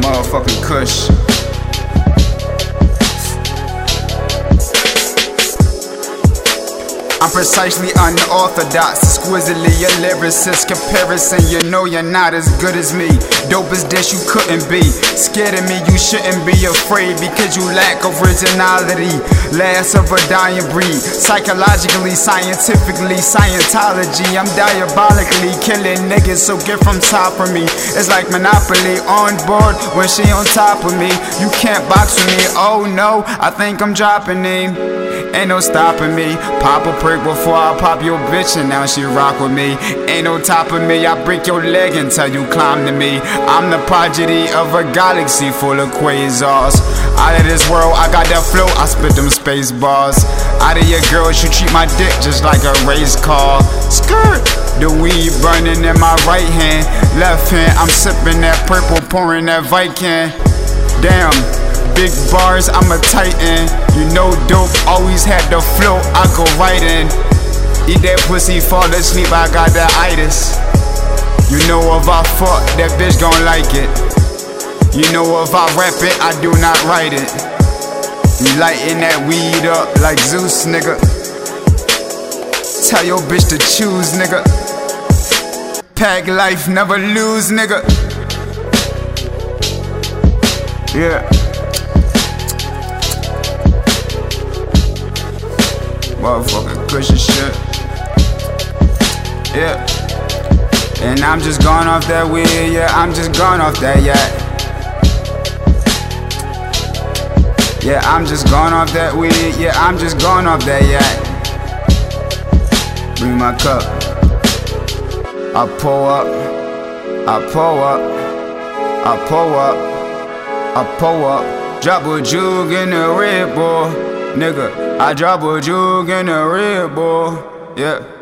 motherfucking kush. I'm precisely unorthodox, exquisitely a lyricist. Comparison, you know you're not as good as me. Dope as this, you couldn't be. Scared of me, you shouldn't be afraid because you lack originality. Last of a dying breed. Psychologically, scientifically, Scientology. I'm diabolically killing niggas, so get from top of me. It's like Monopoly on board when she on top of me. You can't box with me, oh no, I think I'm dropping him. Ain't no stopping me. Pop a prick before I pop your bitch, and now she rock with me. Ain't no top of me. I break your leg until you climb to me. I'm the prodigy of a galaxy full of quasars. Out of this world, I got that flow. I spit them space bars. Out of your girl, she treat my dick just like a race car. Skirt. The weed burning in my right hand. Left hand, I'm sipping that purple, pouring that Viking. Damn. Big bars, I'm a titan. You know dope, always had the flow, I go right in. Eat that pussy, fall asleep, I got that itis. You know if I fuck, that bitch gon' like it. You know if I rap it, I do not write it. You lightin' that weed up like Zeus, nigga. Tell your bitch to choose, nigga. Pack life, never lose, nigga. Yeah. Motherfucking cushion shit. Yeah. And I'm just gone off that weed, yeah, I'm just gone off that, yeah. Yeah, I'm just gone off that weed, yeah, I'm just gone off that, yeah. Bring my cup. I pull up, I pull up, I pull up, I pull up. Drop a jug in the red boy, nigga. I drop a jug in the red boy, yeah.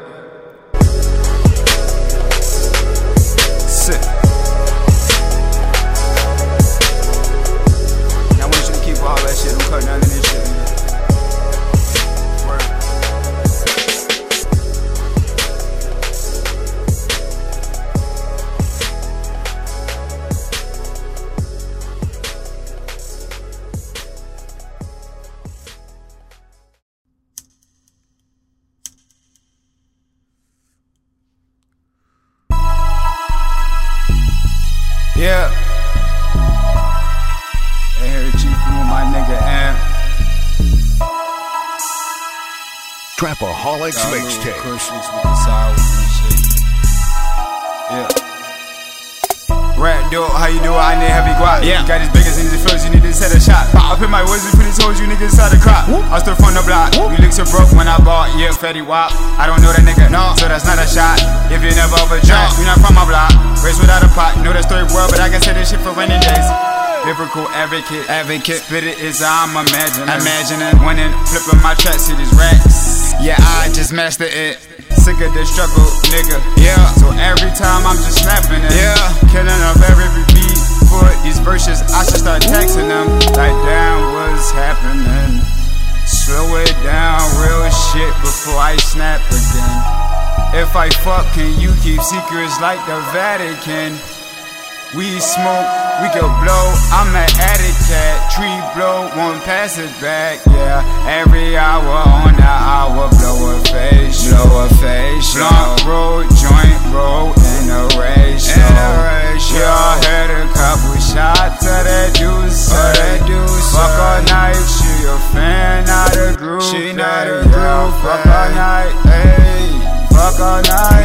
Nigga Amp. Trapaholics Mixtape. cushions with the and shit. Yeah. Rat dope, how you doing? I need heavy guap. Yeah. Got as biggest in the you need to set a shot. Up in my woods, we put these hoes, you niggas out the crop. I still from the block. You look so broke when I bought, yeah, Fetty Wap. I don't know that nigga, no, so that's not a shot. If you never overdrink, you not from my block. Raised without a pot, know that story well, but I can say this shit for rainy days. Lyrical advocate, advocate, spit it is I'm imagining, imagining, winning, flipping my tracks, see these racks. Yeah, I just mastered it. Sick of the struggle, nigga. Yeah. So every time I'm just snapping it. Yeah. Killing up every beat. For these verses, I should start texting them. Like, damn, what's happening? Slow it down, real shit before I snap again. If I fuck, can you keep secrets like the Vatican? We smoke, we can blow. I'm an addict cat. Tree blow, won't pass it back. Yeah, every hour on the hour, blow a face, blow a face. Blunt roll, joint roll in a ratio. Yeah, had a couple shots of that deuce, of that deuce. Fuck all night, she a fan, not a group. She not a group. Fuck all night, hey. Fuck all night,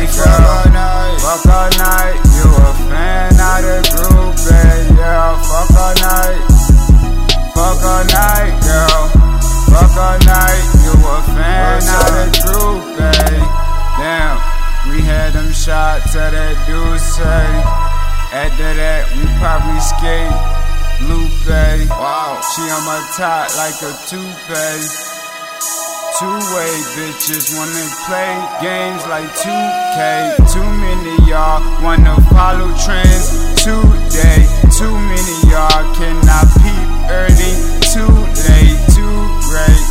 That, we probably skate. Lupe, wow, she on my top like a toupee. Two-way bitches wanna play games like 2K. Too many y'all wanna follow trends today. Too many y'all cannot peep early. Too late, too great.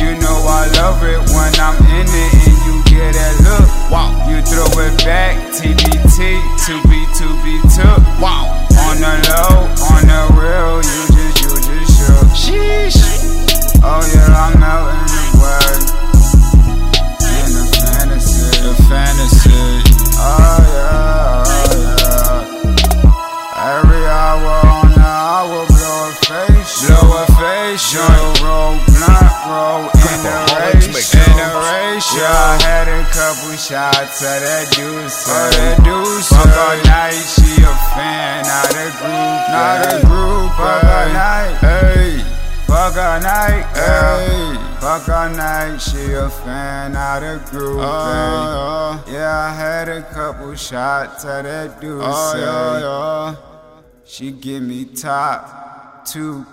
You know I love it when I'm in it and you get that. Wow. You throw it back, TBT, 2B, 2B took. Wow. On the low, on the real, you just, you just shook. Sheesh. Oh yeah, I'm melting the word. In the fantasy. The fantasy. Oh yeah, oh yeah. Every hour on the hour, blow a face. Blow a face, Joint roll, blunt roll, in the race, in the race. Yeah, I had a couple shots of that deuce. Of that deuce. Fuck all night, she a fan, not a group, Not a group, Fuck all night, Hey. fuck all night, yeah. Hey. Fuck all night, she a fan, not a group, hey. Uh, Yeah, I had a couple shots of that deuce. oh, yeah, yeah. She give me top two